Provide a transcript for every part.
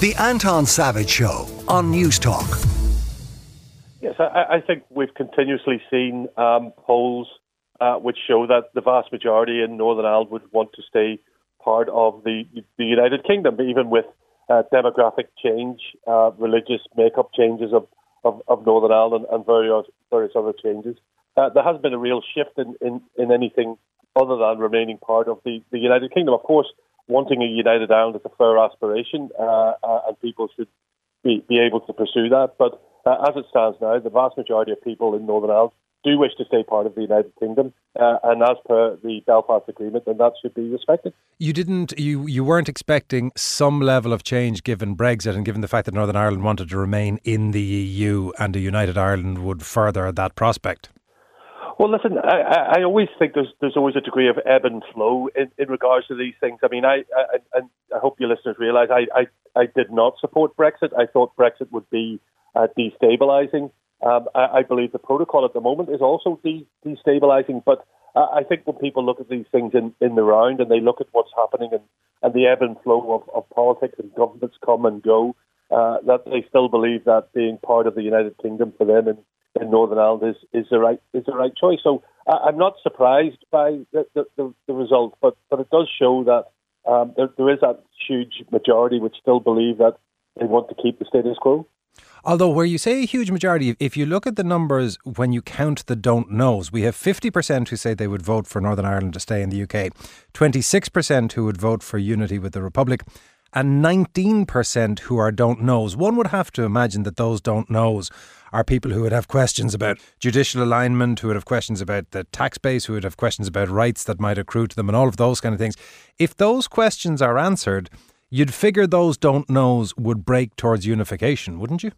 The Anton Savage Show on Newstalk. Yes, I, I think we've continuously seen um, polls uh, which show that the vast majority in Northern Ireland would want to stay part of the the United Kingdom, even with uh, demographic change, uh, religious makeup changes of, of, of Northern Ireland, and various various other changes. Uh, there has been a real shift in, in, in anything other than remaining part of the, the United Kingdom. Of course, wanting a united Ireland is a fair aspiration, uh, uh, and people should be, be able to pursue that. But uh, as it stands now, the vast majority of people in Northern Ireland do wish to stay part of the United Kingdom, uh, and as per the Belfast Agreement, then that should be respected. You didn't, you you weren't expecting some level of change given Brexit and given the fact that Northern Ireland wanted to remain in the EU, and a united Ireland would further that prospect. Well, listen, I, I always think there's there's always a degree of ebb and flow in, in regards to these things. I mean, I, I and I hope your listeners realise I, I I did not support Brexit. I thought Brexit would be uh, destabilising. Um, I, I, believe the protocol at the moment is also de- destabilising. But uh, I think when people look at these things in, in the round and they look at what's happening and, and the ebb and flow of, of politics and governments come and go, uh, that they still believe that being part of the United Kingdom for them and in Northern Ireland is, is the right is the right choice. So uh, I'm not surprised by the, the, the, the, result, but but it does show that um, there, there is that huge majority which still believe that they want to keep the status quo. Although, where you say a huge majority, if you look at the numbers when you count the don't knows, we have 50% who say they would vote for Northern Ireland to stay in the UK, 26% who would vote for unity with the Republic, and 19% who are don't knows. One would have to imagine that those don't knows are people who would have questions about judicial alignment, who would have questions about the tax base, who would have questions about rights that might accrue to them, and all of those kind of things. If those questions are answered, you'd figure those don't knows would break towards unification, wouldn't you?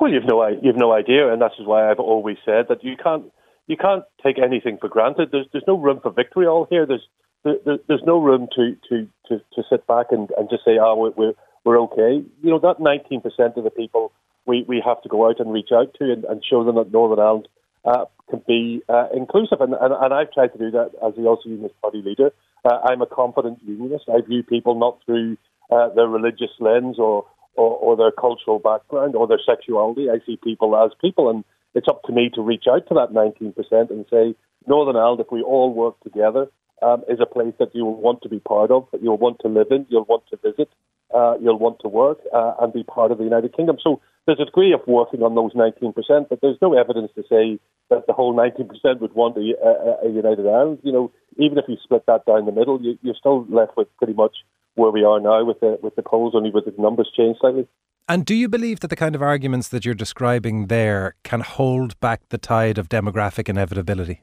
Well, you've no you've no idea, and that's why I've always said that you can't you can't take anything for granted. There's there's no room for victory all here. There's there, there's no room to, to, to, to sit back and, and just say, oh, we're, we're okay. You know, that 19% of the people we, we have to go out and reach out to and, and show them that Northern Ireland uh, can be uh, inclusive. And, and, and, I've tried to do that as the Ulster Unionist Party leader. Uh, I'm a confident unionist. I view people not through uh, their religious lens or, or, or, their cultural background or their sexuality. I see people as people. And it's up to me to reach out to that 19% and say, Northern Ireland, if we all work together, um, is a place that you will want to be part of, that you'll want to live in, you'll want to visit, uh, you'll want to work uh, and be part of the United Kingdom. So there's a degree of working on those 19%, but there's no evidence to say that the whole 19% would want a, a, a United Ireland. You know, even if you split that down the middle, you, you're still left with pretty much where we are now with the with the polls, only with the numbers changed slightly. And do you believe that the kind of arguments that you're describing there can hold back the tide of demographic inevitability?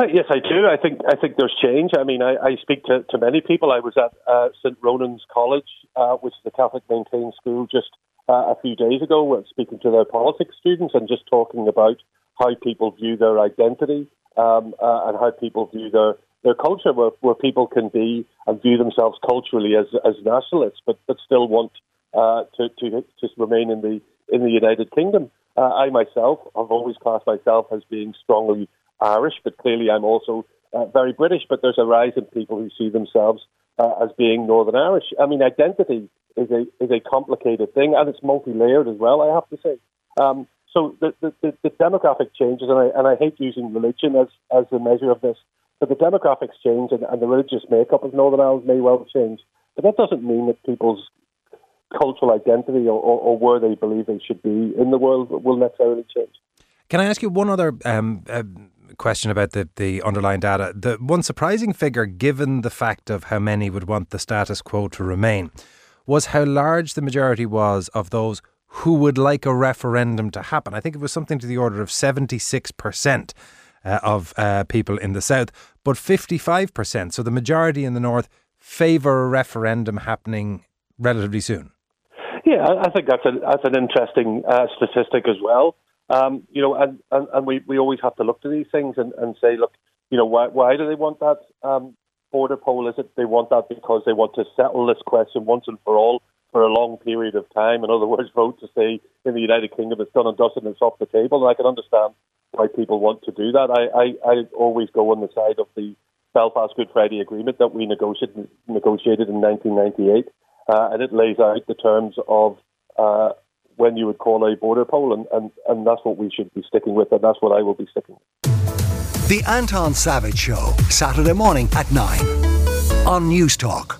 Uh, yes, I do. I think I think there's change. I mean, I, I speak to, to many people. I was at uh, St Ronan's College, uh, which is a Catholic maintained school, just uh, a few days ago, uh, speaking to their politics students and just talking about how people view their identity um, uh, and how people view their their culture, where, where people can be and view themselves culturally as as nationalists, but but still want to to just remain in the in the United Kingdom. I myself have always classed myself as being strongly Irish, but clearly I'm also uh, very British. But there's a rise in people who see themselves uh, as being Northern Irish. I mean, identity is a is a complicated thing, and it's multi-layered as well. I have to say. Um, so the, the, the, demographic changes, and I and I hate using religion as as a measure of this, but the demographics change and, and the religious makeup of Northern Ireland may well change. But that doesn't mean that people's cultural identity or, or, or where they believe they should be in the world will necessarily change. Can I ask you one other um, uh, question about the, the underlying data. The one surprising figure, given the fact of how many would want the status quo to remain, was how large the majority was of those who would like a referendum to happen. I think it was something to the order of 76% uh, of uh, people in the South, but 55%. So the majority in the North favour a referendum happening relatively soon. Yeah, I think that's, a, that's an interesting uh, statistic as well. Um, you know, and, and, and we, we always have to look to these things and, and say, look, you know, why, why do they want that um, border poll? Is it they want that because they want to settle this question once and for all for a long period of time? In other words, vote to stay in the United Kingdom. It's done and dusted and it's off the table. And I can understand why people want to do that. I, I, I always go on the side of the Belfast Good Friday Agreement that we negotiated, negotiated in 1998. uh, and it lays out the terms of uh, when you would call a border poll, and, and, and that's what we should be sticking with, and that's what I will be sticking with. The Anton Savage Show, Saturday morning at 9 on Newstalk.